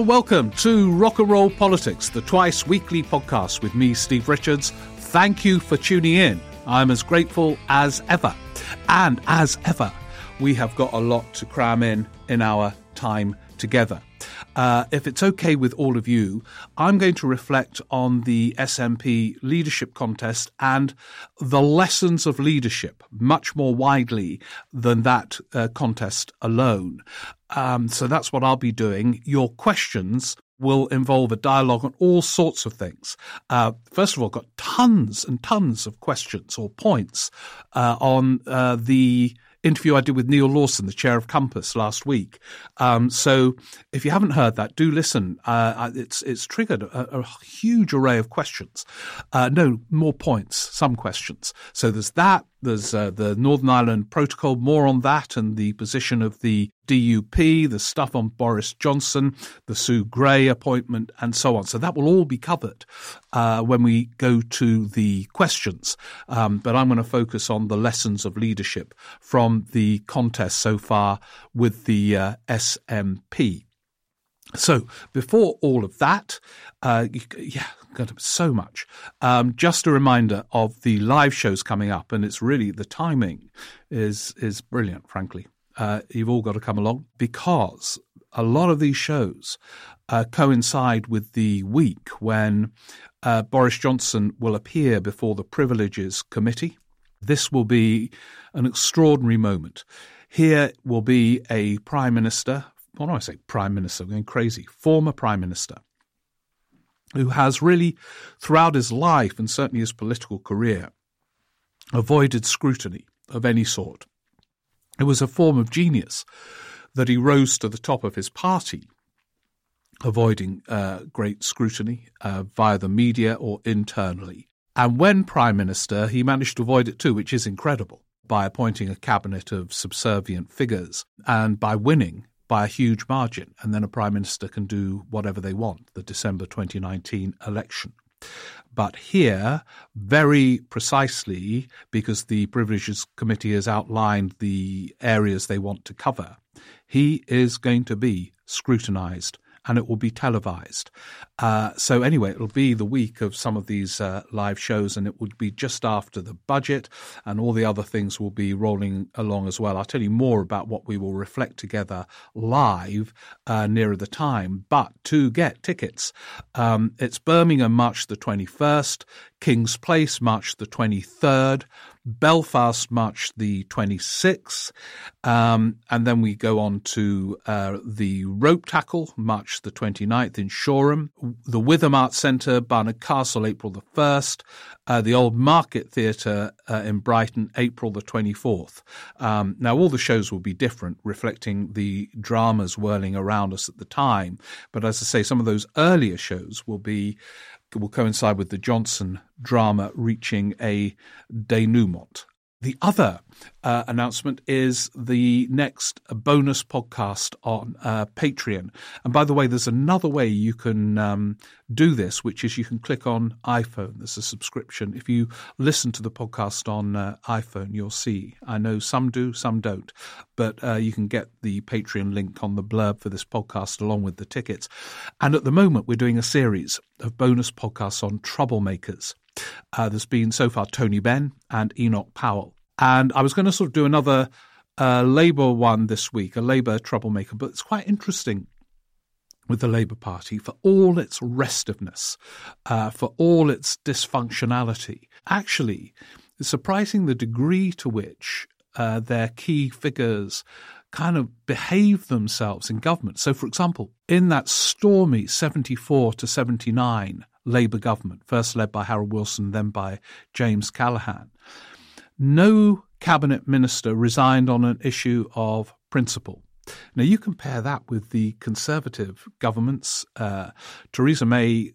welcome to Rock and Roll Politics, the twice weekly podcast with me, Steve Richards. Thank you for tuning in. I'm as grateful as ever. And as ever, we have got a lot to cram in in our time together. Uh, if it's okay with all of you, I'm going to reflect on the SNP leadership contest and the lessons of leadership much more widely than that uh, contest alone. Um, so that's what I'll be doing. Your questions will involve a dialogue on all sorts of things. Uh, first of all, got tons and tons of questions or points uh, on uh, the interview I did with Neal Lawson, the chair of Compass, last week. Um, so if you haven't heard that, do listen. Uh, it's it's triggered a, a huge array of questions. Uh, no, more points, some questions. So there's that. There's uh, the Northern Ireland Protocol, more on that and the position of the DUP, the stuff on Boris Johnson, the Sue Gray appointment, and so on. So that will all be covered uh, when we go to the questions. Um, but I'm going to focus on the lessons of leadership from the contest so far with the uh. So before all of that, uh, yeah, God, so much. Um, just a reminder of the live shows coming up, and it's really the timing is is brilliant. Frankly, uh, you've all got to come along because a lot of these shows uh, coincide with the week when uh, Boris Johnson will appear before the Privileges Committee. This will be an extraordinary moment. Here will be a Prime Minister what do I say, Prime Minister, I'm going crazy, former Prime Minister, who has really, throughout his life and certainly his political career, avoided scrutiny of any sort. It was a form of genius that he rose to the top of his party, avoiding uh, great scrutiny uh, via the media or internally. And when Prime Minister, he managed to avoid it too, which is incredible, by appointing a cabinet of subservient figures and by winning by a huge margin, and then a prime minister can do whatever they want, the December 2019 election. But here, very precisely, because the Privileges Committee has outlined the areas they want to cover, he is going to be scrutinized and it will be televised. Uh, so anyway, it'll be the week of some of these uh, live shows, and it would be just after the budget, and all the other things will be rolling along as well. I'll tell you more about what we will reflect together live uh, nearer the time. But to get tickets, um, it's Birmingham, March the twenty first, King's Place, March the twenty third. Belfast, March the 26th. Um, and then we go on to uh, the Ropetackle, March the 29th in Shoreham. The Witham Arts Centre, Barnard Castle, April the 1st. Uh, the Old Market Theatre uh, in Brighton, April the 24th. Um, now, all the shows will be different, reflecting the dramas whirling around us at the time. But as I say, some of those earlier shows will be will coincide with the Johnson drama reaching a denouement. The other uh, announcement is the next bonus podcast on uh, Patreon. And by the way, there's another way you can um, do this, which is you can click on iPhone. There's a subscription. If you listen to the podcast on uh, iPhone, you'll see. I know some do, some don't, but uh, you can get the Patreon link on the blurb for this podcast along with the tickets. And at the moment, we're doing a series of bonus podcasts on troublemakers. Uh, there's been so far Tony Benn and Enoch Powell. And I was going to sort of do another uh, Labour one this week, a Labour troublemaker, but it's quite interesting with the Labour Party for all its restiveness, uh, for all its dysfunctionality. Actually, it's surprising the degree to which uh, their key figures kind of behave themselves in government. So, for example, in that stormy 74 to 79 Labour government, first led by Harold Wilson, then by James Callaghan, no cabinet minister resigned on an issue of principle. Now, you compare that with the Conservative governments. Uh, Theresa May,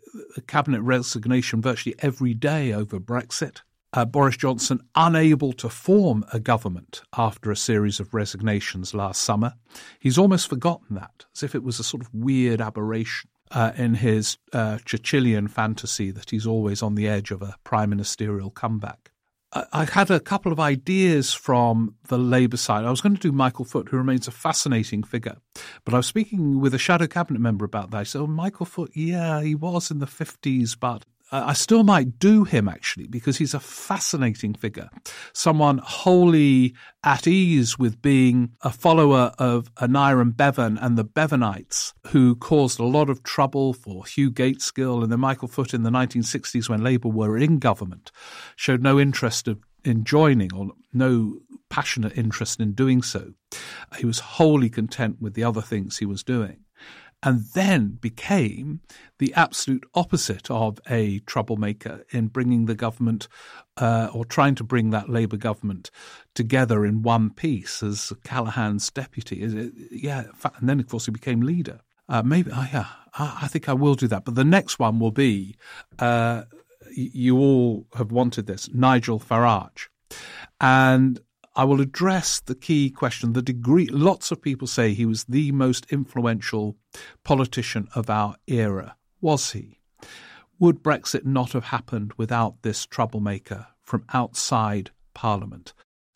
cabinet resignation virtually every day over Brexit. Uh, Boris Johnson unable to form a government after a series of resignations last summer. He's almost forgotten that, as if it was a sort of weird aberration uh, in his uh, Churchillian fantasy that he's always on the edge of a prime ministerial comeback. I had a couple of ideas from the Labour side. I was going to do Michael Foot, who remains a fascinating figure, but I was speaking with a shadow cabinet member about that. Said, "Oh, Michael Foot, yeah, he was in the fifties, but I still might do him actually because he's a fascinating figure. Someone wholly at ease with being a follower of Aneurin Bevan and the Bevanites, who caused a lot of trouble for Hugh Gaitskell and then Michael Foot in the 1960s when Labour were in government, showed no interest of, in joining or no passionate interest in doing so. He was wholly content with the other things he was doing and then became the absolute opposite of a troublemaker in bringing the government uh, or trying to bring that Labour government together in one piece as Callaghan's deputy. Yeah, and then of course he became leader. Uh, maybe, oh yeah, I, think I will do that. But the next one will be uh, you all have wanted this Nigel Farage. And I will address the key question the degree. Lots of people say he was the most influential politician of our era. Was he? Would Brexit not have happened without this troublemaker from outside Parliament?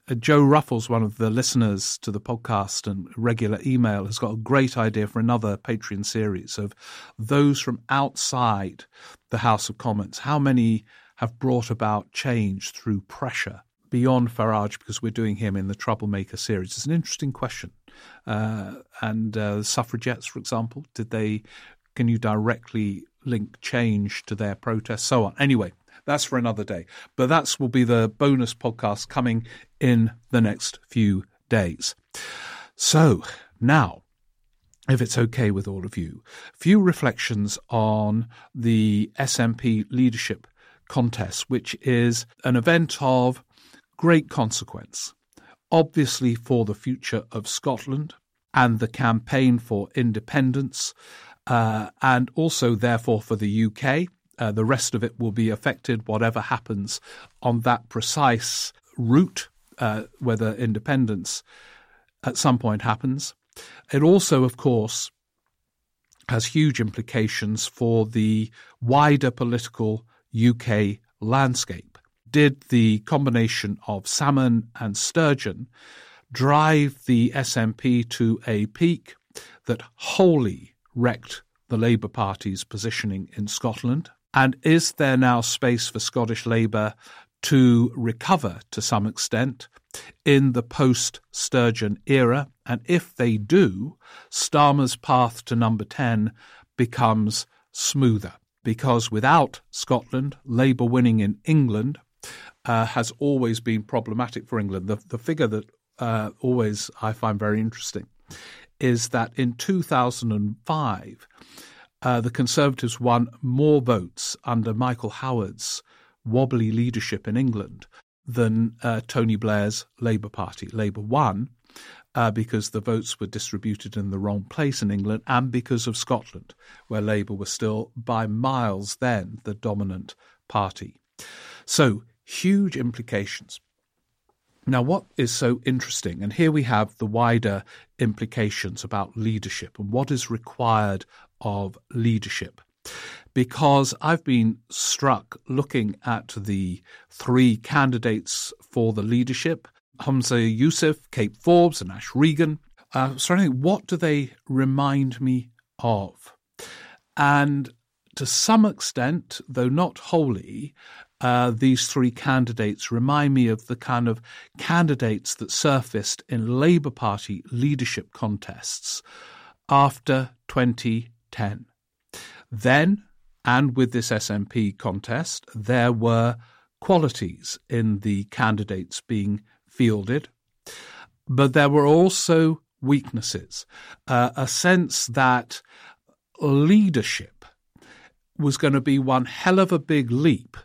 Uh, Joe Ruffles, one of the listeners to the podcast and regular email, has got a great idea for another Patreon series of those from outside the House of Commons. How many have brought about change through pressure? Beyond Farage because we're doing him in the Troublemaker series? It's an interesting question. Uh, and uh, suffragettes, for example, did they? Can you directly link change to their protests? So on. Anyway, that's for another day. But that will be the bonus podcast coming in the next few days. So now if it's okay with all of you, few reflections on the SNP leadership contest, which is an event of great consequence, obviously for the future of Scotland and the campaign for independence, uh, and also, therefore, for the UK. Uh, the rest of it will be affected, whatever happens on that precise route, uh, whether independence at some point happens. It also, of course, has huge implications for the wider political UK landscape did the combination of Salmond and Sturgeon drive the SNP to a peak that wholly wrecked the Labour Party's positioning in Scotland? And is there now space for Scottish Labour to recover to some extent in the post Sturgeon era? And if they do, Starmer's path to number 10 becomes smoother. Because without Scotland, Labour winning in England uh, has always been problematic for England. The, the figure that uh, always I find very interesting is that in 2005, uh, the Conservatives won more votes under Michael Howard's wobbly leadership in England than uh, Tony Blair's Labour Party. Labour won uh, because the votes were distributed in the wrong place in England and because of Scotland, where Labour was still by miles then the dominant party. So huge implications. Now, what is so interesting, and here we have the wider implications about leadership and what is required of leadership. Because I've been struck looking at the three candidates for the leadership Hamza Yousaf, Kate Forbes, and Ash Regan. Uh, so what do they remind me of? And to some extent, though not wholly, uh, these three candidates remind me of the kind of candidates that surfaced in Labour Party leadership contests after 2010. Then, and with this SNP contest, there were qualities in the candidates being fielded, but there were also weaknesses. Uh, a sense that leadership was going to be one hell of a big leap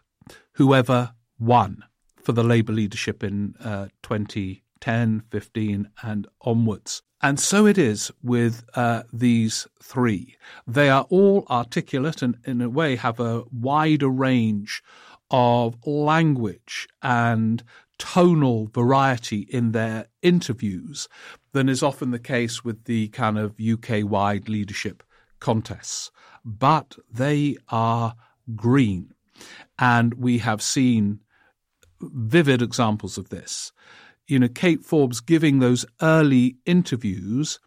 whoever won for the Labour leadership in uh, 2010, 15, and onwards. And so it is with uh, these three. They are all articulate and, in a way, have a wider range of language and tonal variety in their interviews than is often the case with the kind of UK wide leadership contests. But they are green. And we have seen vivid examples of this. You know, Kate Forbes giving those early interviews,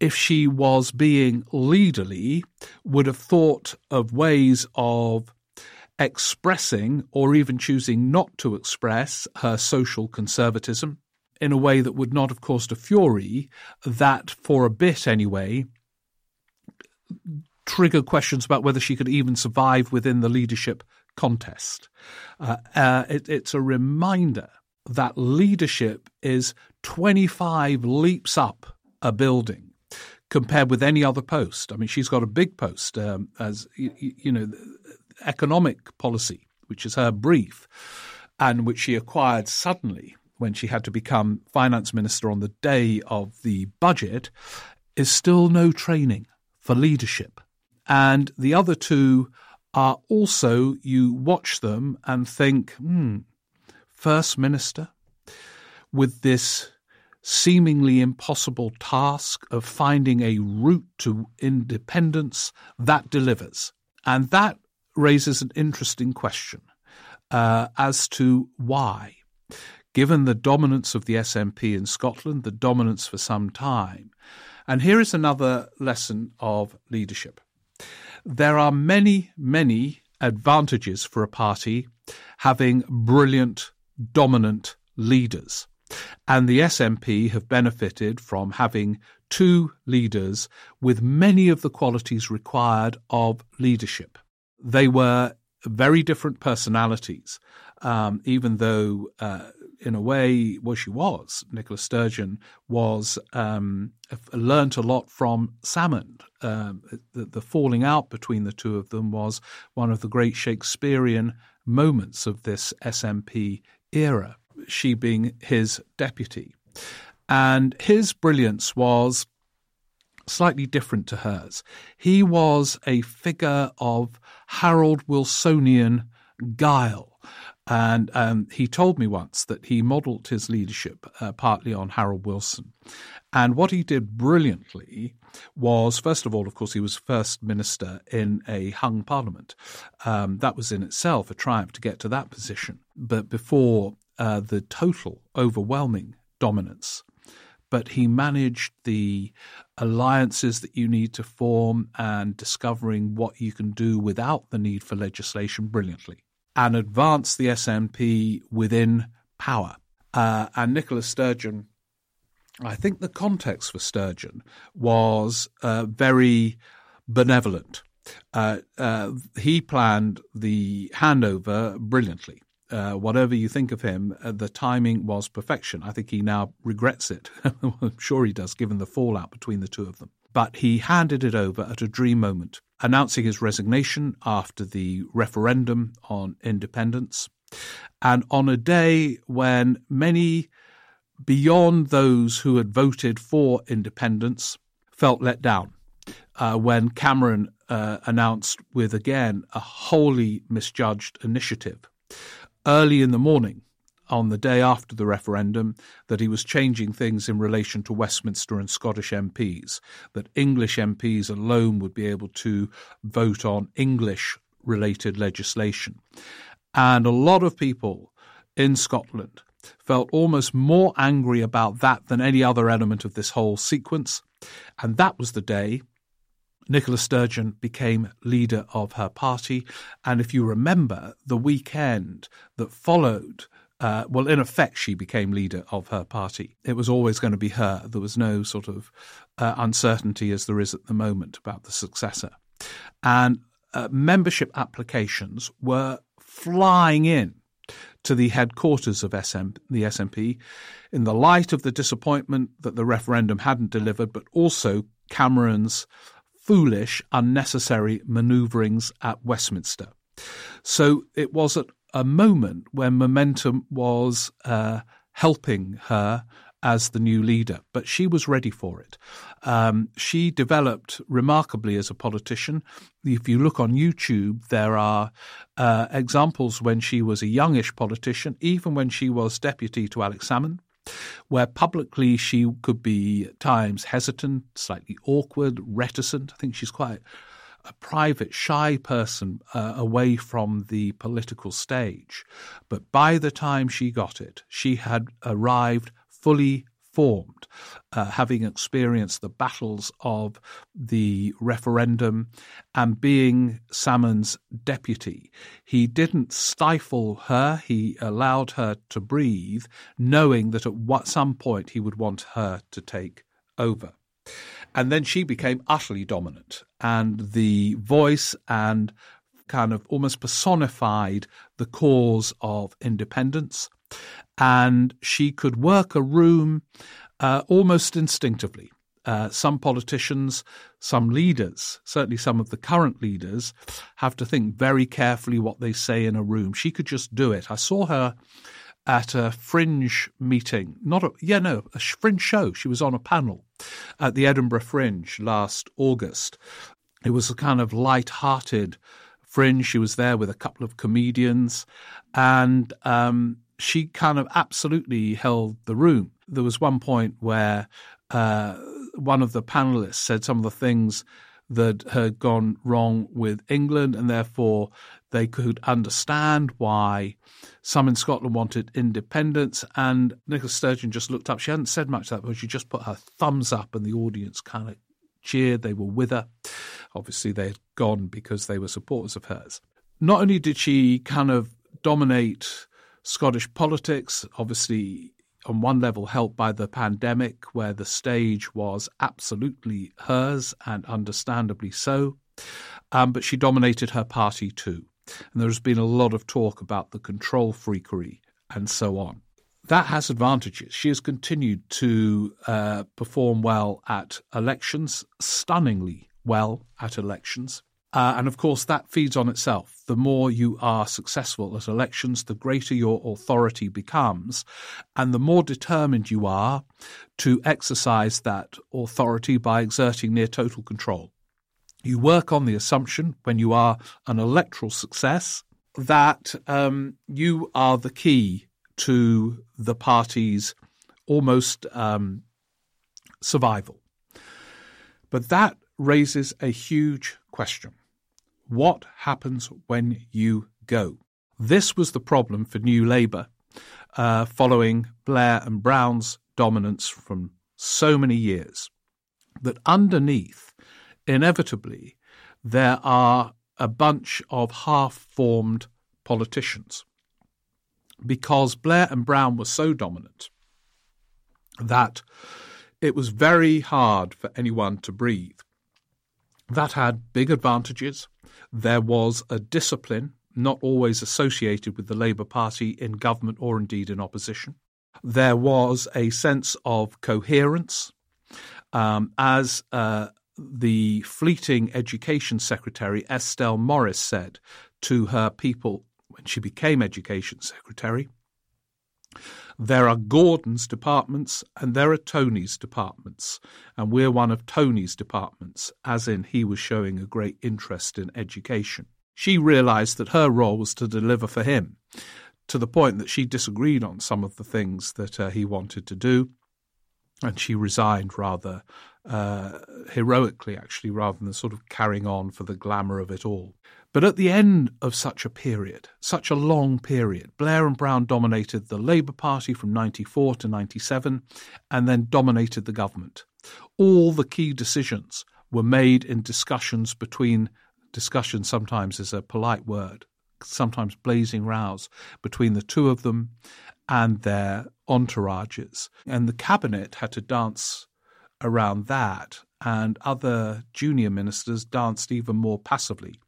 if she was being leaderly, would have thought of ways of expressing or even choosing not to express her social conservatism in a way that would not have caused a fury that, for a bit anyway, trigger questions about whether she could even survive within the leadership contest. Uh, uh, it, it's a reminder that leadership is 25 leaps up a building compared with any other post. I mean, she's got a big post um, as, you, you know, economic policy, which is her brief, and which she acquired suddenly when she had to become finance minister on the day of the budget, is still no training for leadership. And the other two are also, you watch them and think, hmm, First Minister, with this seemingly impossible task of finding a route to independence that delivers. And that raises an interesting question uh, as to why. Given the dominance of the SNP in Scotland, the dominance for some time. And here is another lesson of leadership. There are many, many advantages for a party having brilliant, dominant leaders. And the SNP have benefited from having two leaders with many of the qualities required of leadership. They were very different personalities, um, even though, uh, in a way, well, she was. Nicola Sturgeon was um, learnt a lot from Salmond. Um, the, the, falling out between the two of them was one of the great Shakespearean moments of this SNP era. She being his deputy, and his brilliance was slightly different to hers. He was a figure of Harold Wilsonian guile. And um, he told me once that he modelled his leadership uh, partly on Harold Wilson. And what he did brilliantly was, first of all, of course, he was first minister in a hung parliament. Um, that was in itself a triumph to get to that position. But before uh, the total, overwhelming dominance but he managed the alliances that you need to form and discovering what you can do without the need for legislation brilliantly and advance the SNP within power. Uh, and Nicola Sturgeon, I think the context for Sturgeon was uh, very benevolent. Uh, uh he planned the handover brilliantly uh, whatever you think of him, uh, the timing was perfection. I think he now regrets it. I'm sure he does, given the fallout between the two of them. But he handed it over at a dream moment, announcing his resignation after the referendum on independence, and on a day when many beyond those who had voted for independence felt let down. Uh, when Cameron uh, announced, with again a wholly misjudged initiative, early in the morning on the day after the referendum that he was changing things in relation to Westminster and Scottish MPs, that English MPs alone would be able to vote on English related legislation. And a lot of people in Scotland felt almost more angry about that than any other element of this whole sequence. And that was the day Nicola Sturgeon became leader of her party. And if you remember, the weekend that followed, uh, well, in effect, she became leader of her party. It was always going to be her. There was no sort of uh, uncertainty as there is at the moment about the successor. And uh, membership applications were flying in to the headquarters of SM, the SNP in the light of the disappointment that the referendum hadn't delivered, but also Cameron's foolish, unnecessary manoeuvrings at Westminster. So it was at a moment when momentum was uh, helping her as the new leader, but she was ready for it. Um, she developed remarkably as a politician. If you look on YouTube, there are uh, examples when she was a youngish politician, even when she was deputy to Alex Salmond where publicly she could be at times hesitant, slightly awkward, reticent. I think she's quite a private, shy person uh, away from the political stage. But by the time she got it, she had arrived fully formed, uh, having experienced the battles of the referendum and being Salmond's deputy. He didn't stifle her, he allowed her to breathe, knowing that at some point he would want her to take over. And then she became utterly dominant, and the voice and kind of almost personified the cause of independence and she could work a room uh, almost instinctively. Uh, some politicians, some leaders, certainly some of the current leaders, have to think very carefully what they say in a room. She could just do it. I saw her at a fringe meeting, not a, yeah, no, a fringe show. She was on a panel at the Edinburgh Fringe last August. It was a kind of light-hearted fringe. She was there with a couple of comedians, and um, she kind of absolutely held the room. There was one point where uh, one of the panelists said some of the things that had gone wrong with England, and therefore they could understand why some in Scotland wanted independence. And Nicola Sturgeon just looked up. She hadn't said much that, but she just put her thumbs up, and the audience kind of cheered. They were with her. Obviously, they had gone because they were supporters of hers. Not only did she kind of dominate Scottish politics, obviously on one level helped by the pandemic, where the stage was absolutely hers and understandably so. Um, but she dominated her party too. And there's been a lot of talk about the control freakery and so on. That has advantages. She has continued to uh, perform well at elections, stunningly well at elections. Uh, and of course, that feeds on itself. The more you are successful at elections, the greater your authority becomes, and the more determined you are to exercise that authority by exerting near total control. You work on the assumption, when you are an electoral success, that um, you are the key to the party's almost um, survival. But that raises a huge question. What happens when you go? This was the problem for New Labour uh, following Blair and Brown's dominance from so many years. That underneath, inevitably, there are a bunch of half formed politicians. Because Blair and Brown were so dominant that it was very hard for anyone to breathe. That had big advantages there was a discipline not always associated with the Labour Party in government or indeed in opposition. There was a sense of coherence. Um, as uh, the fleeting Education Secretary Estelle Morris said to her people when she became Education Secretary, there are Gordon's departments and there are Tony's departments, and we're one of Tony's departments, as in he was showing a great interest in education. She realized that her role was to deliver for him, to the point that she disagreed on some of the things that uh, he wanted to do, and she resigned rather uh, heroically, actually, rather than sort of carrying on for the glamour of it all. But at the end of such a period, such a long period, Blair and Brown dominated the Labour Party from 94 to 97 and then dominated the government. All the key decisions were made in discussions between, discussion sometimes is a polite word, sometimes blazing rows between the two of them and their entourages. And the cabinet had to dance around that, and other junior ministers danced even more passively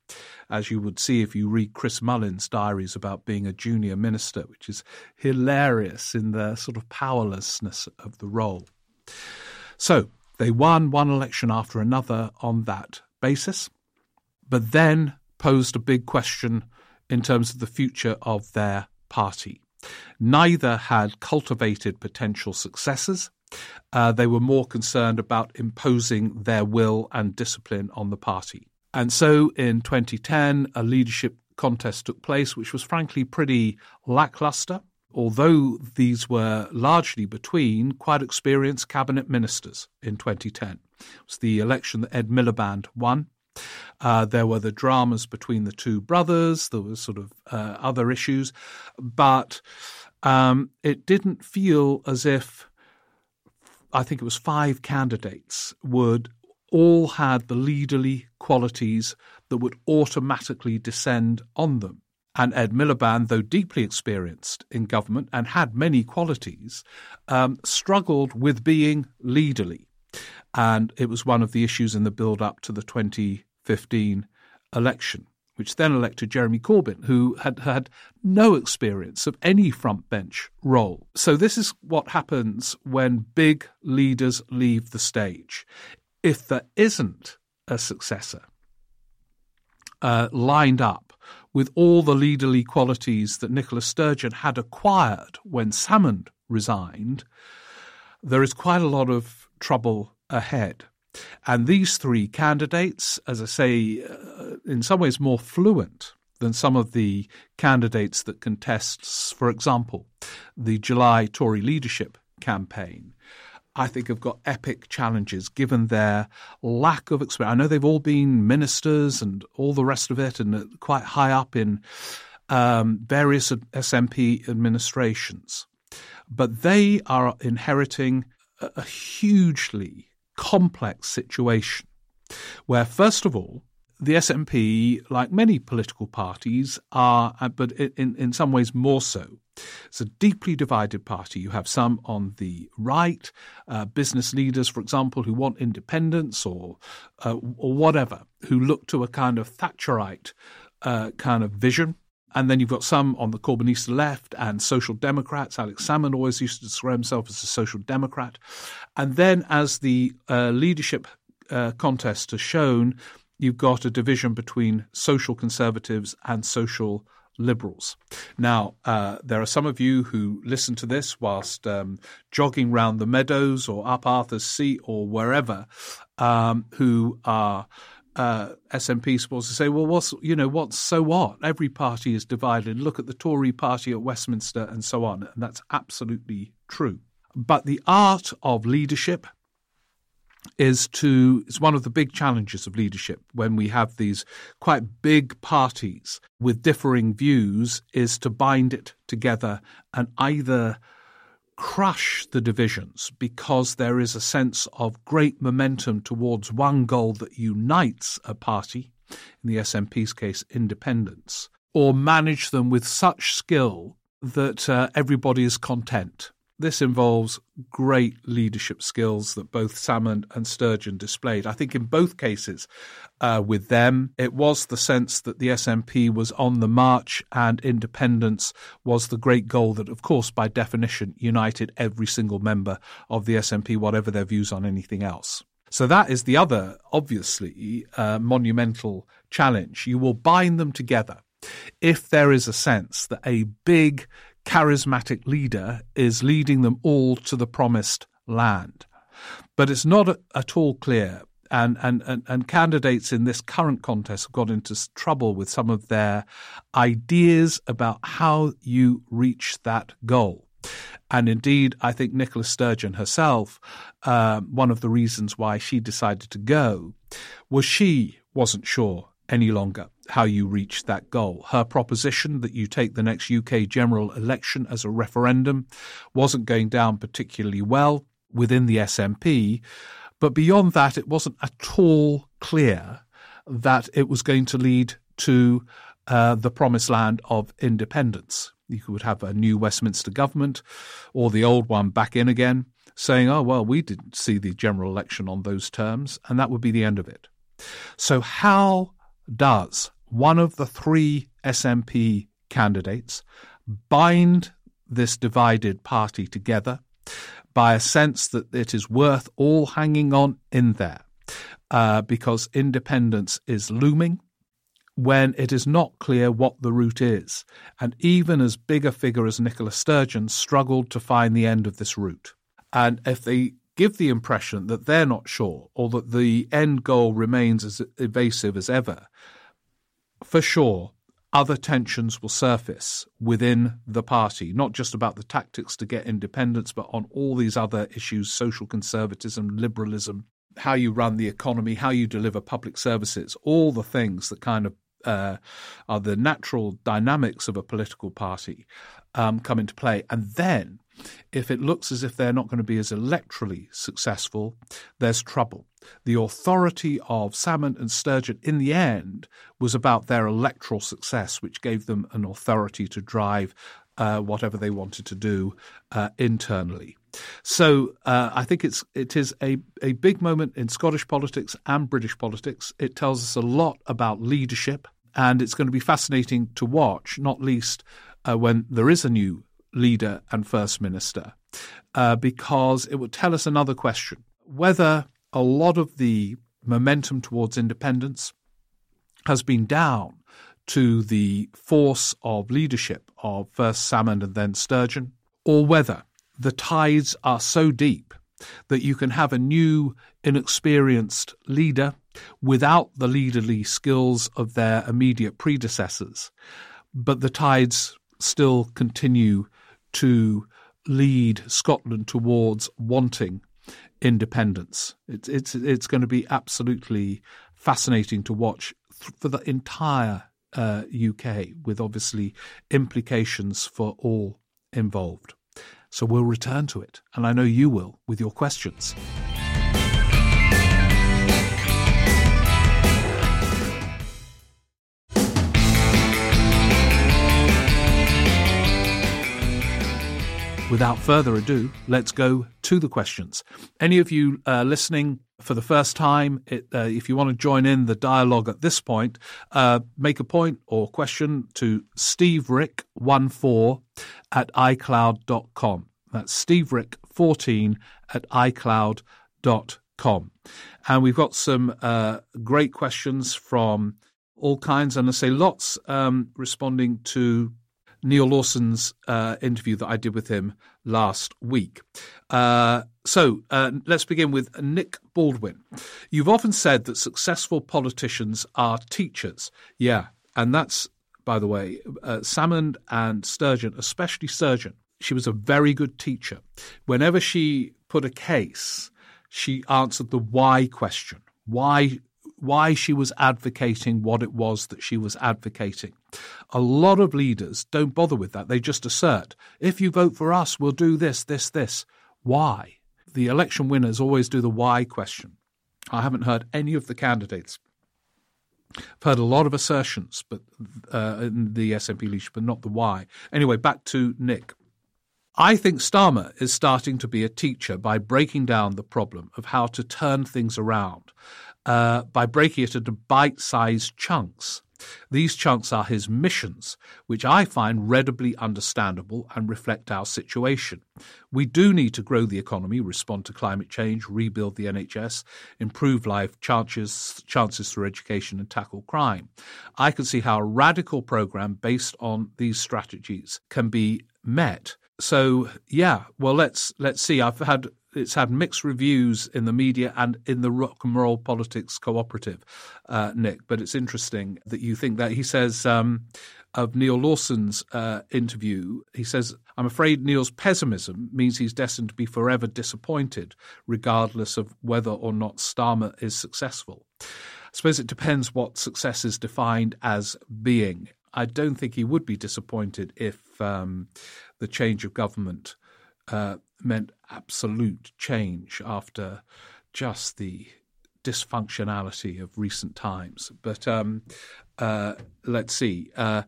as you would see if you read Chris Mullin's diaries about being a junior minister, which is hilarious in the sort of powerlessness of the role. So they won one election after another on that basis, but then posed a big question in terms of the future of their party. Neither had cultivated potential successors. Uh, they were more concerned about imposing their will and discipline on the party. And so in 2010, a leadership contest took place, which was frankly pretty lackluster, although these were largely between quite experienced cabinet ministers in 2010. It was the election that Ed Miliband won. Uh, there were the dramas between the two brothers. There were sort of uh, other issues, but um, it didn't feel as if I think it was five candidates would all had the leaderly qualities that would automatically descend on them. And Ed Miliband, though deeply experienced in government and had many qualities, um, struggled with being leaderly. And it was one of the issues in the build up to the 2015 election, which then elected Jeremy Corbyn, who had had no experience of any front bench role. So, this is what happens when big leaders leave the stage. If there isn't a successor uh, lined up with all the leaderly qualities that Nicola Sturgeon had acquired when Salmond resigned, there is quite a lot of trouble ahead. And these three candidates, as I say, uh, in some ways more fluent than some of the candidates that contests, for example, the July Tory leadership campaign, I think have got epic challenges given their lack of experience. I know they've all been ministers and all the rest of it, and quite high up in um, various SNP administrations, but they are inheriting a hugely complex situation where, first of all, the SNP, like many political parties, are, uh, but in, in some ways more so, it's a deeply divided party. You have some on the right, uh, business leaders, for example, who want independence or uh, or whatever, who look to a kind of Thatcherite uh, kind of vision. And then you've got some on the Corbynista left and social democrats. Alex Salmond always used to describe himself as a social democrat. And then, as the uh, leadership uh, contest has shown, you've got a division between social conservatives and social liberals. Now, uh, there are some of you who listen to this whilst um, jogging round the meadows or up Arthur's Seat or wherever, um, who are uh, SNP supporters to say, well, what's you know what's so what? Every party is divided. Look at the Tory party at Westminster and so on, and that's absolutely true. But the art of leadership is to it's one of the big challenges of leadership when we have these quite big parties with differing views is to bind it together and either crush the divisions because there is a sense of great momentum towards one goal that unites a party in the SNP's case independence or manage them with such skill that uh, everybody is content this involves great leadership skills that both Salmond and Sturgeon displayed. I think in both cases, uh, with them, it was the sense that the SNP was on the march and independence was the great goal that, of course, by definition, united every single member of the SNP, whatever their views on anything else. So that is the other, obviously, uh, monumental challenge. You will bind them together if there is a sense that a big charismatic leader is leading them all to the promised land. But it's not at all clear. And, and, and, and candidates in this current contest have got into trouble with some of their ideas about how you reach that goal. And indeed, I think Nicola Sturgeon herself, uh, one of the reasons why she decided to go was she wasn't sure any longer how you reach that goal. Her proposition that you take the next UK general election as a referendum wasn't going down particularly well within the SNP, but beyond that, it wasn't at all clear that it was going to lead to uh, the promised land of independence. You would have a new Westminster government or the old one back in again, saying, oh, well, we didn't see the general election on those terms, and that would be the end of it. So, how does one of the three SNP candidates bind this divided party together by a sense that it is worth all hanging on in there uh, because independence is looming when it is not clear what the route is. And even as big a figure as Nicola Sturgeon struggled to find the end of this route. And if they give the impression that they're not sure or that the end goal remains as evasive as ever, for sure, other tensions will surface within the party, not just about the tactics to get independence, but on all these other issues social conservatism, liberalism. how you run the economy, how you deliver public services, all the things that kind of uh, are the natural dynamics of a political party um, come into play. And then, if it looks as if they're not going to be as electorally successful, there's trouble. The authority of Salmond and Sturgeon in the end was about their electoral success, which gave them an authority to drive uh, whatever they wanted to do uh, internally. So uh, I think it's it is a, a big moment in Scottish politics and British politics. It tells us a lot about leadership, and it's going to be fascinating to watch, not least uh, when there is a new leader and first minister, uh, because it would tell us another question: whether a lot of the momentum towards independence has been down to the force of leadership of first Salmond and then Sturgeon, or whether the tides are so deep that you can have a new, inexperienced leader without the leaderly skills of their immediate predecessors, but the tides still continue to lead Scotland towards wanting independence. It's it's it's going to be absolutely fascinating to watch for the entire uh, UK, with obviously implications for all involved. So we'll return to it, and I know you will with your questions. Without further ado, let's go to the questions. Any of you uh, listening for the first time, it, uh, if you want to join in the dialogue at this point, uh, make a point or question to steverick14 at icloud.com. That's steverick14 at icloud.com. And we've got some uh, great questions from all kinds, and I say lots um, responding to Neal Lawson's uh, interview that I did with him last week. Uh, so uh, let's begin with Nick Baldwin. You've often said that successful politicians are teachers. Yeah, and that's, by the way, uh, Salmond and Sturgeon, especially Sturgeon. She was a very good teacher. Whenever she put a case, she answered the why question. Why why she was advocating what it was that she was advocating. A lot of leaders don't bother with that. They just assert, if you vote for us, we'll do this, this, this. Why? The election winners always do the why question. I haven't heard any of the candidates. I've heard a lot of assertions, but uh, in the SNP leadership, but not the why. Anyway, back to Nick. I think Starmer is starting to be a teacher by breaking down the problem of how to turn things around uh, by breaking it into bite sized chunks. These chunks are his missions, which I find readily understandable and reflect our situation. We do need to grow the economy, respond to climate change, rebuild the NHS, improve life chances, chances through education, and tackle crime. I can see how a radical program based on these strategies can be met. So yeah, well let's let's see. I've had it's had mixed reviews in the media and in the rock and roll politics cooperative, uh, Nick. But it's interesting that you think that he says um, of Neal Lawson's uh, interview. He says, "I'm afraid Neal's pessimism means he's destined to be forever disappointed, regardless of whether or not Starmer is successful." I suppose it depends what success is defined as being. I don't think he would be disappointed if um, the change of government uh, meant absolute change after just the dysfunctionality of recent times. But um, uh, let's see. Uh,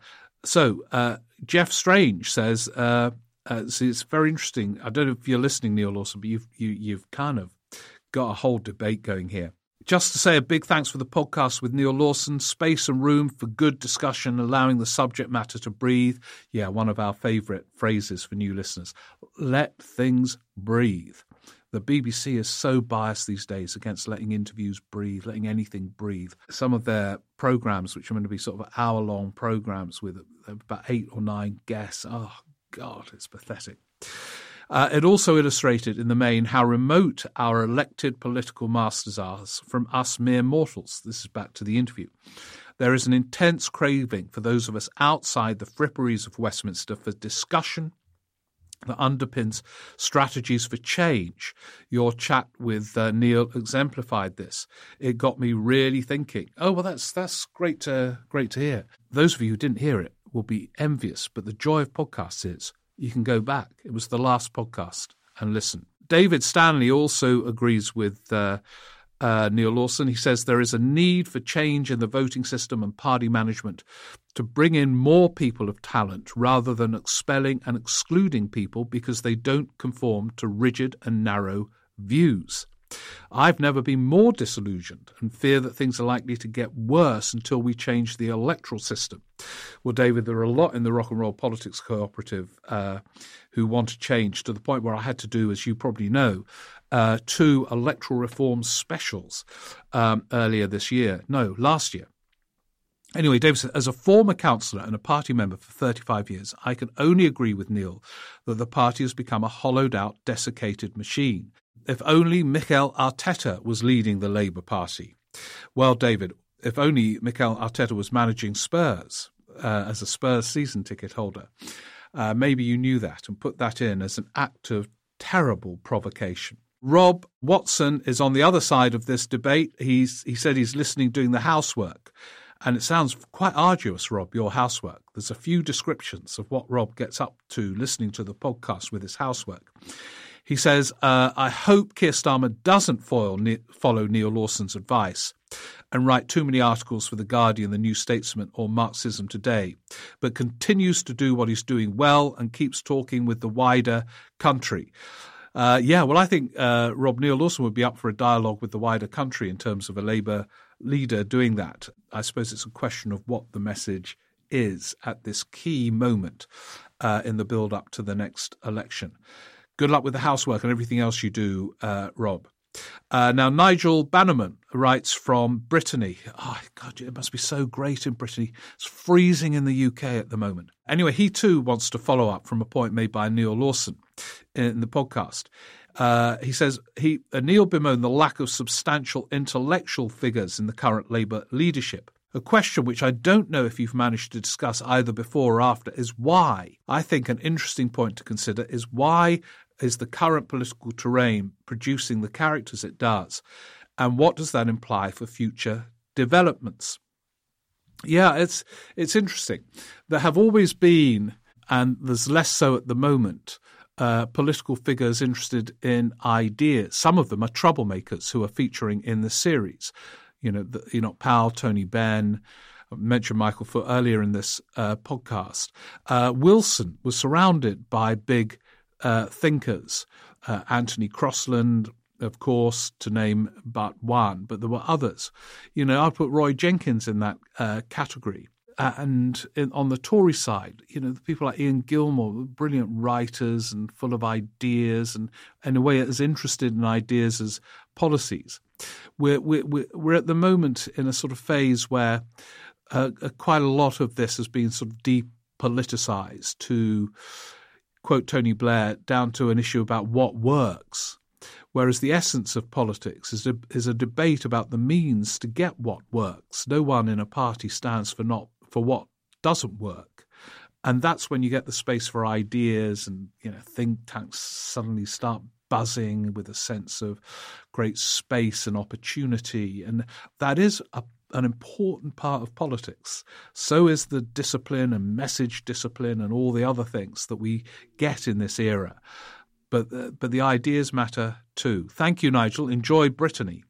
so uh, Jeff Strange says, uh, uh, it's very interesting. I don't know if you're listening, Neal Lawson, but you've you, you have kind of got a whole debate going here. Just to say a big thanks for the podcast with Neal Lawson. Space and room for good discussion, allowing the subject matter to breathe. Yeah, one of our favourite phrases for new listeners. Let things breathe. The BBC is so biased these days against letting interviews breathe, letting anything breathe. Some of their programs, which are going to be sort of hour long programs with about eight or nine guests, oh, God, it's pathetic. Uh, it also illustrated in the main how remote our elected political masters are from us mere mortals. This is back to the interview. There is an intense craving for those of us outside the fripperies of Westminster for discussion that underpins strategies for change. Your chat with uh, Neal exemplified this. It got me really thinking. Oh well, that's that's great to great to hear. Those of you who didn't hear it will be envious, but the joy of podcasts is you can go back. It was the last podcast and listen. David Stanley also agrees with. Uh, uh, Neal Lawson. He says there is a need for change in the voting system and party management to bring in more people of talent rather than expelling and excluding people because they don't conform to rigid and narrow views. I've never been more disillusioned and fear that things are likely to get worse until we change the electoral system. Well, David, there are a lot in the Rock and Roll Politics Cooperative uh, who want to change to the point where I had to do, as you probably know, uh, two electoral reform specials um, earlier this year. No, last year. Anyway, David as a former councillor and a party member for 35 years, I can only agree with Neal that the party has become a hollowed out, desiccated machine. If only Mikel Arteta was leading the Labour Party. Well, David, if only Mikel Arteta was managing Spurs uh, as a Spurs season ticket holder. Uh, maybe you knew that and put that in as an act of terrible provocation. Rob Watson is on the other side of this debate. He's he said he's listening doing the housework. And it sounds quite arduous, Rob, your housework. There's a few descriptions of what Rob gets up to listening to the podcast with his housework. He says, uh, I hope Keir Starmer doesn't foil, follow Neal Lawson's advice and write too many articles for The Guardian, The New Statesman, or Marxism Today, but continues to do what he's doing well and keeps talking with the wider country. Uh, yeah, well, I think uh, Rob Neal Lawson would be up for a dialogue with the wider country in terms of a Labour leader doing that. I suppose it's a question of what the message is at this key moment uh, in the build up to the next election. Good luck with the housework and everything else you do, uh, Rob. Uh, now, Nigel Bannerman writes from Brittany. Oh, God, it must be so great in Brittany. It's freezing in the UK at the moment. Anyway, he too wants to follow up from a point made by Neal Lawson in the podcast. Uh, he says he uh, Neal bemoaned the lack of substantial intellectual figures in the current Labour leadership. A question which I don't know if you've managed to discuss either before or after is why. I think an interesting point to consider is why is the current political terrain producing the characters it does? And what does that imply for future developments? Yeah, it's it's interesting. There have always been, and there's less so at the moment, uh, political figures interested in ideas. Some of them are troublemakers who are featuring in the series. You know, the, you know, Powell, Tony Benn. I mentioned Michael Foot earlier in this uh, podcast. Uh, Wilson was surrounded by big uh, thinkers, uh, Anthony Crosland, of course, to name but one, but there were others. You know, I'd put Roy Jenkins in that uh, category. and in, on the Tory side, you know, the people like Ian Gilmour, brilliant writers and full of ideas, and in a way as interested in ideas as policies. We're we're we're at the moment in a sort of phase where uh, quite a lot of this has been sort of depoliticized to quote Tony Blair, down to an issue about what works. Whereas the essence of politics is a, is a debate about the means to get what works. No one in a party stands for not for what doesn't work. And that's when you get the space for ideas and you know think tanks suddenly start buzzing with a sense of great space and opportunity. And that is a an important part of politics. So is the discipline and message discipline and all the other things that we get in this era. But uh, but the ideas matter too. Thank you, Nigel. Enjoy Brittany.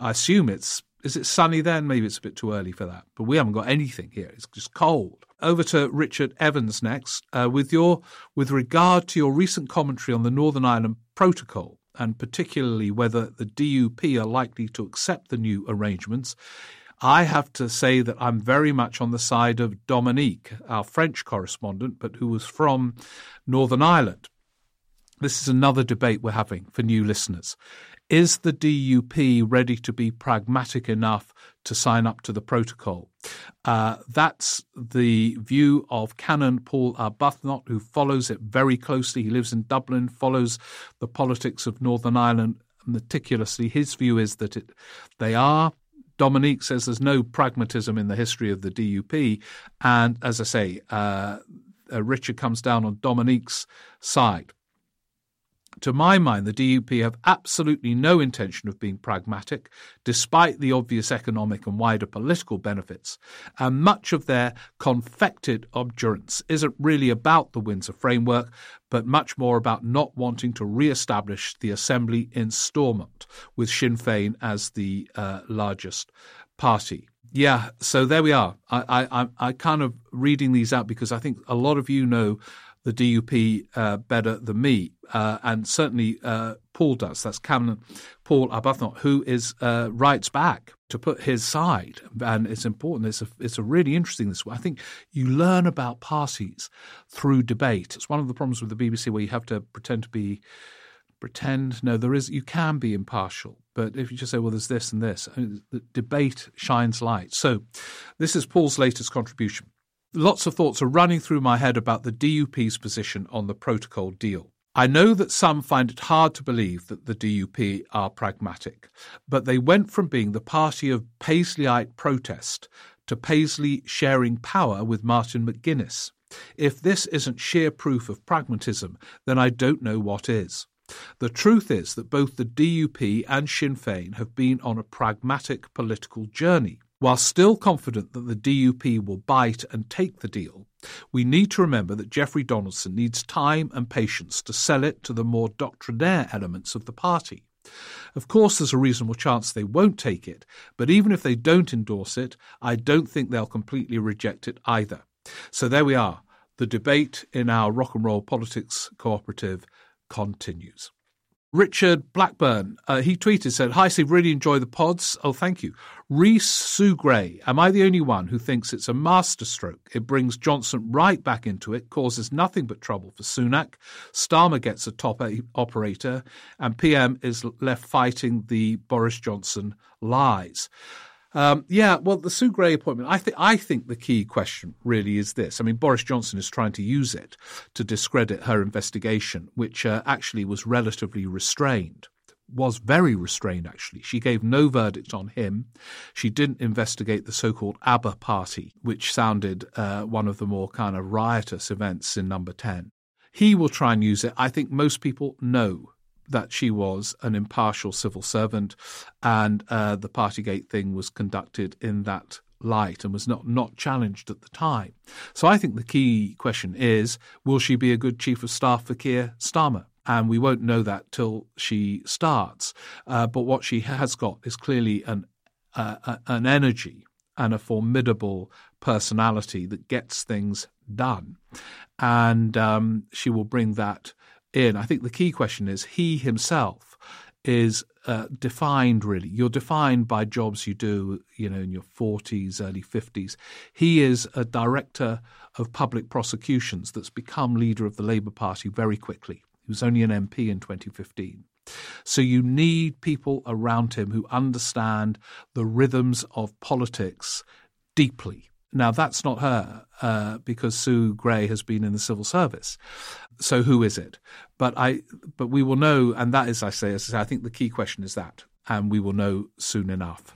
I assume it's is it sunny then? Maybe it's a bit too early for that. But we haven't got anything here. It's just cold. Over to Richard Evans next. Uh, with your with regard to your recent commentary on the Northern Ireland Protocol, and particularly whether the DUP are likely to accept the new arrangements. I have to say that I'm very much on the side of Dominique, our French correspondent, but who was from Northern Ireland. This is another debate we're having for new listeners. Is the DUP ready to be pragmatic enough to sign up to the protocol? Uh, that's the view of Canon Paul Arbuthnot, who follows it very closely. He lives in Dublin, follows the politics of Northern Ireland meticulously. His view is that it, they are Dominique says there's no pragmatism in the history of the DUP. And as I say, uh, uh, Richard comes down on Dominique's side. To my mind, the DUP have absolutely no intention of being pragmatic, despite the obvious economic and wider political benefits. And much of their confected obdurance isn't really about the Windsor framework, but much more about not wanting to re establish the Assembly in Stormont, with Sinn Féin as the uh, largest party. Yeah, so there we are. I, I, I'm kind of reading these out because I think a lot of you know the DUP uh, better than me, uh, and certainly uh, Paul does. That's Canon Paul Arbuthnot, who is uh, writes back to put his side, and it's important. It's a, it's a really interesting. This I think you learn about parties through debate. It's one of the problems with the BBC where you have to pretend to be pretend. No, there is. You can be impartial, but if you just say, "Well, there's this and this," the debate shines light. So, this is Paul's latest contribution lots of thoughts are running through my head about the DUP's position on the protocol deal. I know that some find it hard to believe that the DUP are pragmatic, but they went from being the party of Paisleyite protest to Paisley sharing power with Martin McGuinness. If this isn't sheer proof of pragmatism, then I don't know what is. The truth is that both the DUP and Sinn Féin have been on a pragmatic political journey. While still confident that the DUP will bite and take the deal, we need to remember that Jeffrey Donaldson needs time and patience to sell it to the more doctrinaire elements of the party. Of course, there's a reasonable chance they won't take it, but even if they don't endorse it, I don't think they'll completely reject it either. So there we are. The debate in our rock and roll politics cooperative continues. Richard Blackburn, uh, he tweeted, said, Hi, Steve, really enjoy the pods. Oh, thank you. Reese Sue Gray, am I the only one who thinks it's a masterstroke? It brings Johnson right back into it, causes nothing but trouble for Sunak. Starmer gets a top operator, and PM is left fighting the Boris Johnson lies. Um, yeah, well, the Sue Gray appointment, I think I think the key question really is this. I mean, Boris Johnson is trying to use it to discredit her investigation, which uh, actually was relatively restrained. Was very restrained, actually. She gave no verdict on him. She didn't investigate the so called ABBA party, which sounded uh, one of the more kind of riotous events in number 10. He will try and use it. I think most people know that she was an impartial civil servant, and uh, the Partygate thing was conducted in that light and was not, not challenged at the time. So I think the key question is will she be a good chief of staff for Keir Starmer? And we won't know that till she starts. Uh, but what she has got is clearly an, uh, an energy and a formidable personality that gets things done. And um, she will bring that in. I think the key question is he himself is uh, defined really. You're defined by jobs you do, you know, in your 40s, early 50s. He is a director of public prosecutions that's become leader of the Labour Party very quickly. He was only an MP in 2015. So you need people around him who understand the rhythms of politics deeply. Now, that's not her uh, because Sue Gray has been in the civil service. So who is it? But I, but we will know, and that is, I say, as I say, I think the key question is that, and we will know soon enough.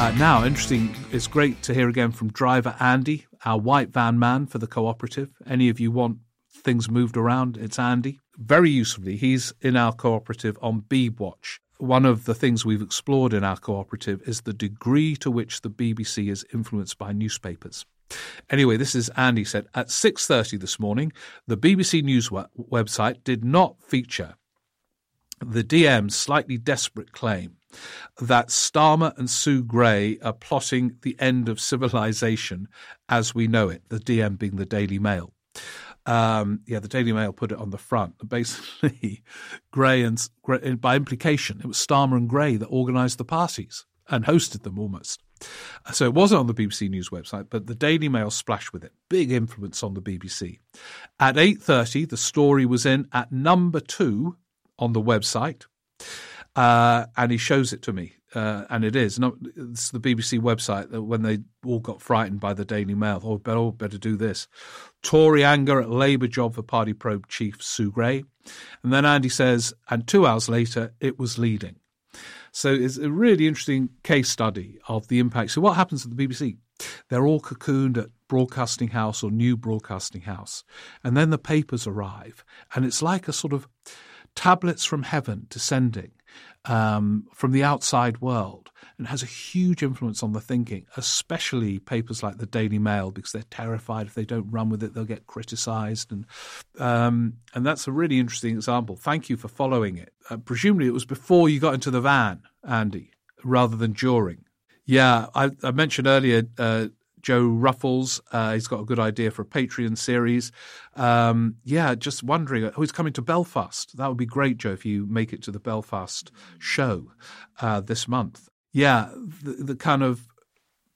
Uh, now, interesting, it's great to hear again from driver Andy, our white van man for the cooperative. Any of you want things moved around, it's Andy. Very usefully, he's in our cooperative on Beeb Watch. One of the things we've explored in our cooperative is the degree to which the BBC is influenced by newspapers. Anyway, this is Andy said at 6:30 this morning, the BBC News website did not feature the DM's slightly desperate claim that Starmer and Sue Gray are plotting the end of civilization as we know it, the DM being the Daily Mail. Um, yeah, the Daily Mail put it on the front. Basically, Gray and by implication, it was Starmer and Gray that organised the parties and hosted them almost. So it wasn't on the BBC News website, but the Daily Mail splashed with it. Big influence on the BBC. At 8:30, the story was in at number 2 on the website. Uh, and he shows it to me, uh, and it is. Not, it's the BBC website that when they all got frightened by the Daily Mail, oh, better, oh, better do this. Tory anger at Labour job for party probe chief Sue Gray. And then Andy says, and two hours later, it was leading. So it's a really interesting case study of the impact. So what happens at the BBC? They're all cocooned at Broadcasting House or New Broadcasting House. And then the papers arrive. And it's like a sort of tablets from heaven descending um, from the outside world and has a huge influence on the thinking, especially papers like the Daily Mail, because they're terrified if they don't run with it, they'll get criticised. And, um, and that's a really interesting example. Thank you for following it. Uh, presumably, it was before you got into the van, Andy, rather than during. Yeah, I, I mentioned earlier uh, Joe Ruffles. Uh, he's got a good idea for a Patreon series. Um, yeah, just wondering. Oh, he's coming to Belfast. That would be great, Joe, if you make it to the Belfast show uh, this month. Yeah, the, the, kind of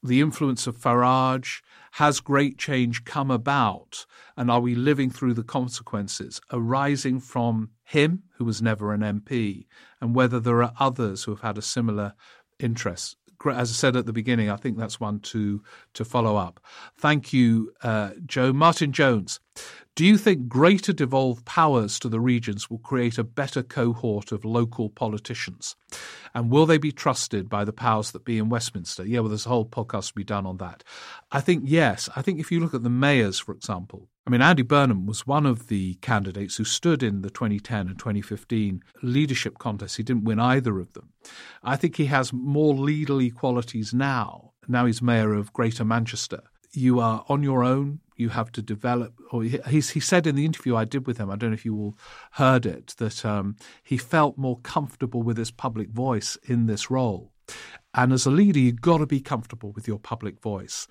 the influence of Farage has great change come about, and are we living through the consequences arising from him, who was never an MP, and whether there are others who have had a similar interest as I said at the beginning, I think that's one to to follow up. Thank you, uh, Joe. Martin Jones. Do you think greater devolved powers to the regions will create a better cohort of local politicians? And will they be trusted by the powers that be in Westminster? Yeah, well, there's a whole podcast to be done on that. I think yes. I think if you look at the mayors, for example, I mean, Andy Burnham was one of the candidates who stood in the 2010 and 2015 leadership contests. He didn't win either of them. I think he has more leaderly qualities now. Now he's mayor of Greater Manchester. You are on your own you have to develop. Or he, he said in the interview I did with him, I don't know if you all heard it, that um, he felt more comfortable with his public voice in this role. And as a leader, you've got to be comfortable with your public voice.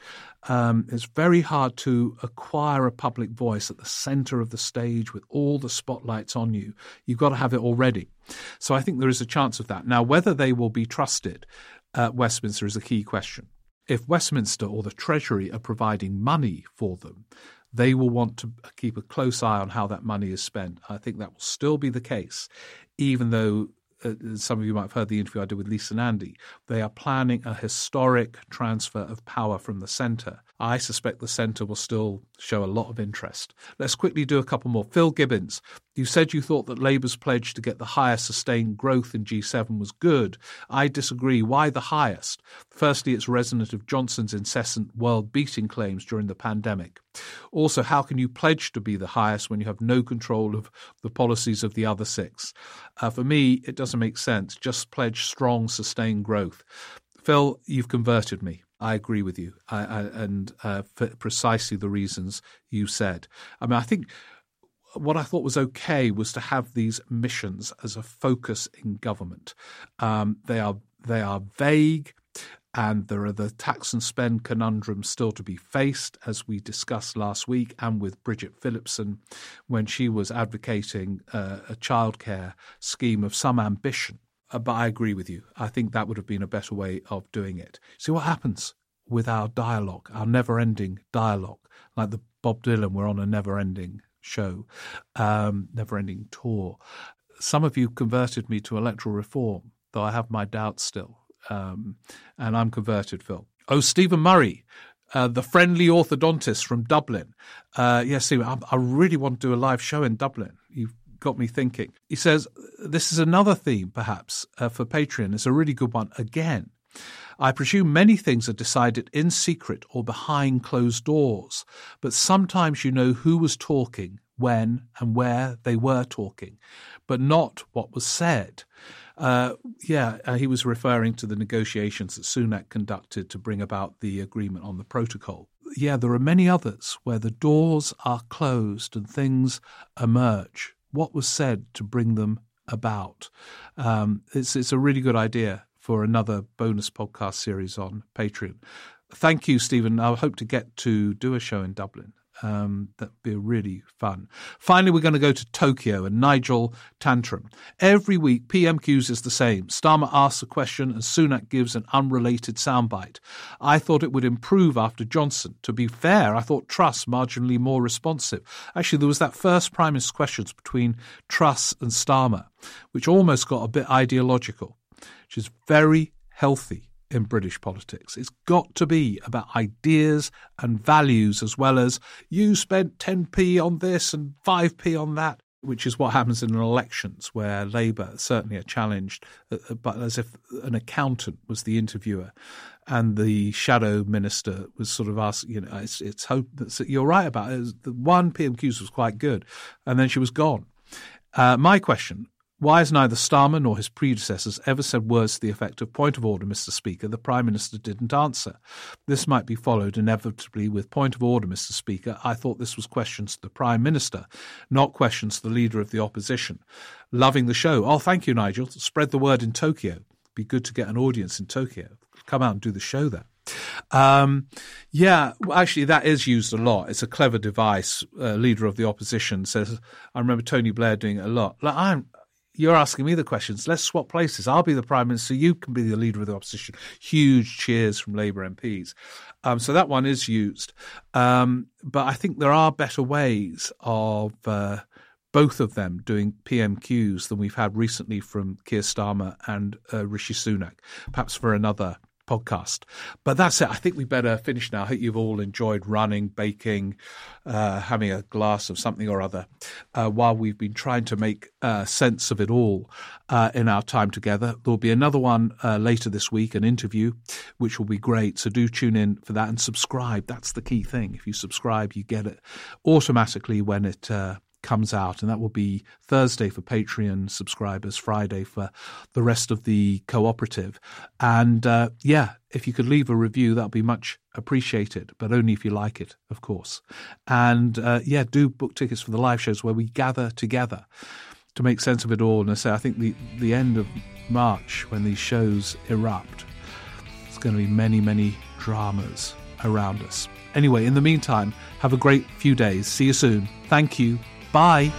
Um, it's very hard to acquire a public voice at the center of the stage with all the spotlights on you. You've got to have it already. So I think there is a chance of that. Now, whether they will be trusted at Westminster is a key question if Westminster or the Treasury are providing money for them, they will want to keep a close eye on how that money is spent. I think that will still be the case, even though uh, some of you might have heard the interview I did with Lisa Nandy. They are planning a historic transfer of power from the centre. I suspect the centre will still show a lot of interest. Let's quickly do a couple more. Phil Gibbons, you said you thought that Labour's pledge to get the highest sustained growth in G7 was good. I disagree. Why the highest? Firstly, it's resonant of Johnson's incessant world beating claims during the pandemic. Also, how can you pledge to be the highest when you have no control of the policies of the other six? Uh, for me, it doesn't make sense. Just pledge strong, sustained growth. Phil, you've converted me. I agree with you, I, I, and uh, for precisely the reasons you said. I mean, I think what I thought was okay was to have these missions as a focus in government. Um, they are they are vague, and there are the tax and spend conundrums still to be faced, as we discussed last week, and with Bridget Phillipson when she was advocating uh, a childcare scheme of some ambition. Uh, but I agree with you. I think that would have been a better way of doing it. See what happens with our dialogue, our never ending dialogue, like the Bob Dylan, we're on a never ending show, um, never ending tour. Some of you converted me to electoral reform, though I have my doubts still. Um, and I'm converted, Phil. Oh, Stephen Murray, uh, the friendly orthodontist from Dublin. Uh, yes, Stephen, I, I, really want to do a live show in Dublin. You've got me thinking. He says, This is another theme, perhaps, uh, for Patreon. It's a really good one again. I presume many things are decided in secret or behind closed doors, but sometimes you know who was talking, when, and where they were talking, but not what was said. Uh, yeah, uh, he was referring to the negotiations that Sunak conducted to bring about the agreement on the protocol. Yeah, there are many others where the doors are closed and things emerge. What was said to bring them about? Um, it's it's a really good idea for another bonus podcast series on Patreon. Thank you, Stephen. I hope to get to do a show in Dublin Um, that'd be really fun. Finally, we're going to go to Tokyo and Nigel Tantrum. Every week, PMQs is the same. Starmer asks a question and Sunak gives an unrelated soundbite. I thought it would improve after Johnson. To be fair, I thought Truss marginally more responsive. Actually, there was that first Prime Minister's questions between Truss and Starmer, which almost got a bit ideological, which is very healthy in British politics. It's got to be about ideas and values as well as you spent 10p on this and 5p on that. Which is what happens in elections, where Labour certainly are challenged, uh, uh, but as if an accountant was the interviewer, and the shadow minister was sort of asking, you know, it's, it's hope that you're right about it. The one PMQs was quite good, and then she was gone. Uh, my question why has neither Starmer nor his predecessors ever said words to the effect of point of order, Mr. Speaker? The Prime Minister didn't answer. This might be followed inevitably with point of order, Mr. Speaker. I thought this was questions to the Prime Minister, not questions to the Leader of the Opposition. Loving the show. Oh, thank you, Nigel. Spread the word in Tokyo. Be good to get an audience in Tokyo. Come out and do the show there. Um, yeah, well, actually, that is used a lot. It's a clever device. Uh, leader of the opposition says, I remember Tony Blair doing it a lot. Like, I'm, you're asking me the questions. Let's swap places. I'll be the prime minister. You can be the leader of the opposition. Huge cheers from Labour MPs. Um, so that one is used. Um, but I think there are better ways of uh, both of them doing PMQs than we've had recently from Keir Starmer and uh, Rishi Sunak. Perhaps for another podcast. But that's it. I think we better finish now. I hope you've all enjoyed running, baking, uh, having a glass of something or other uh, while we've been trying to make uh, sense of it all uh, in our time together. There'll be another one uh, later this week, an interview, which will be great. So do tune in for that and subscribe. That's the key thing. If you subscribe, you get it automatically when it uh, comes out, and that will be Thursday for Patreon subscribers, Friday for the rest of the cooperative. And uh, yeah, if you could leave a review, that'll be much appreciated, but only if you like it, of course. And uh, yeah, do book tickets for the live shows where we gather together to make sense of it all. And I say, I think the, the end of March, when these shows erupt, it's going to be many, many dramas around us. Anyway, in the meantime, have a great few days. See you soon. Thank you. Bye.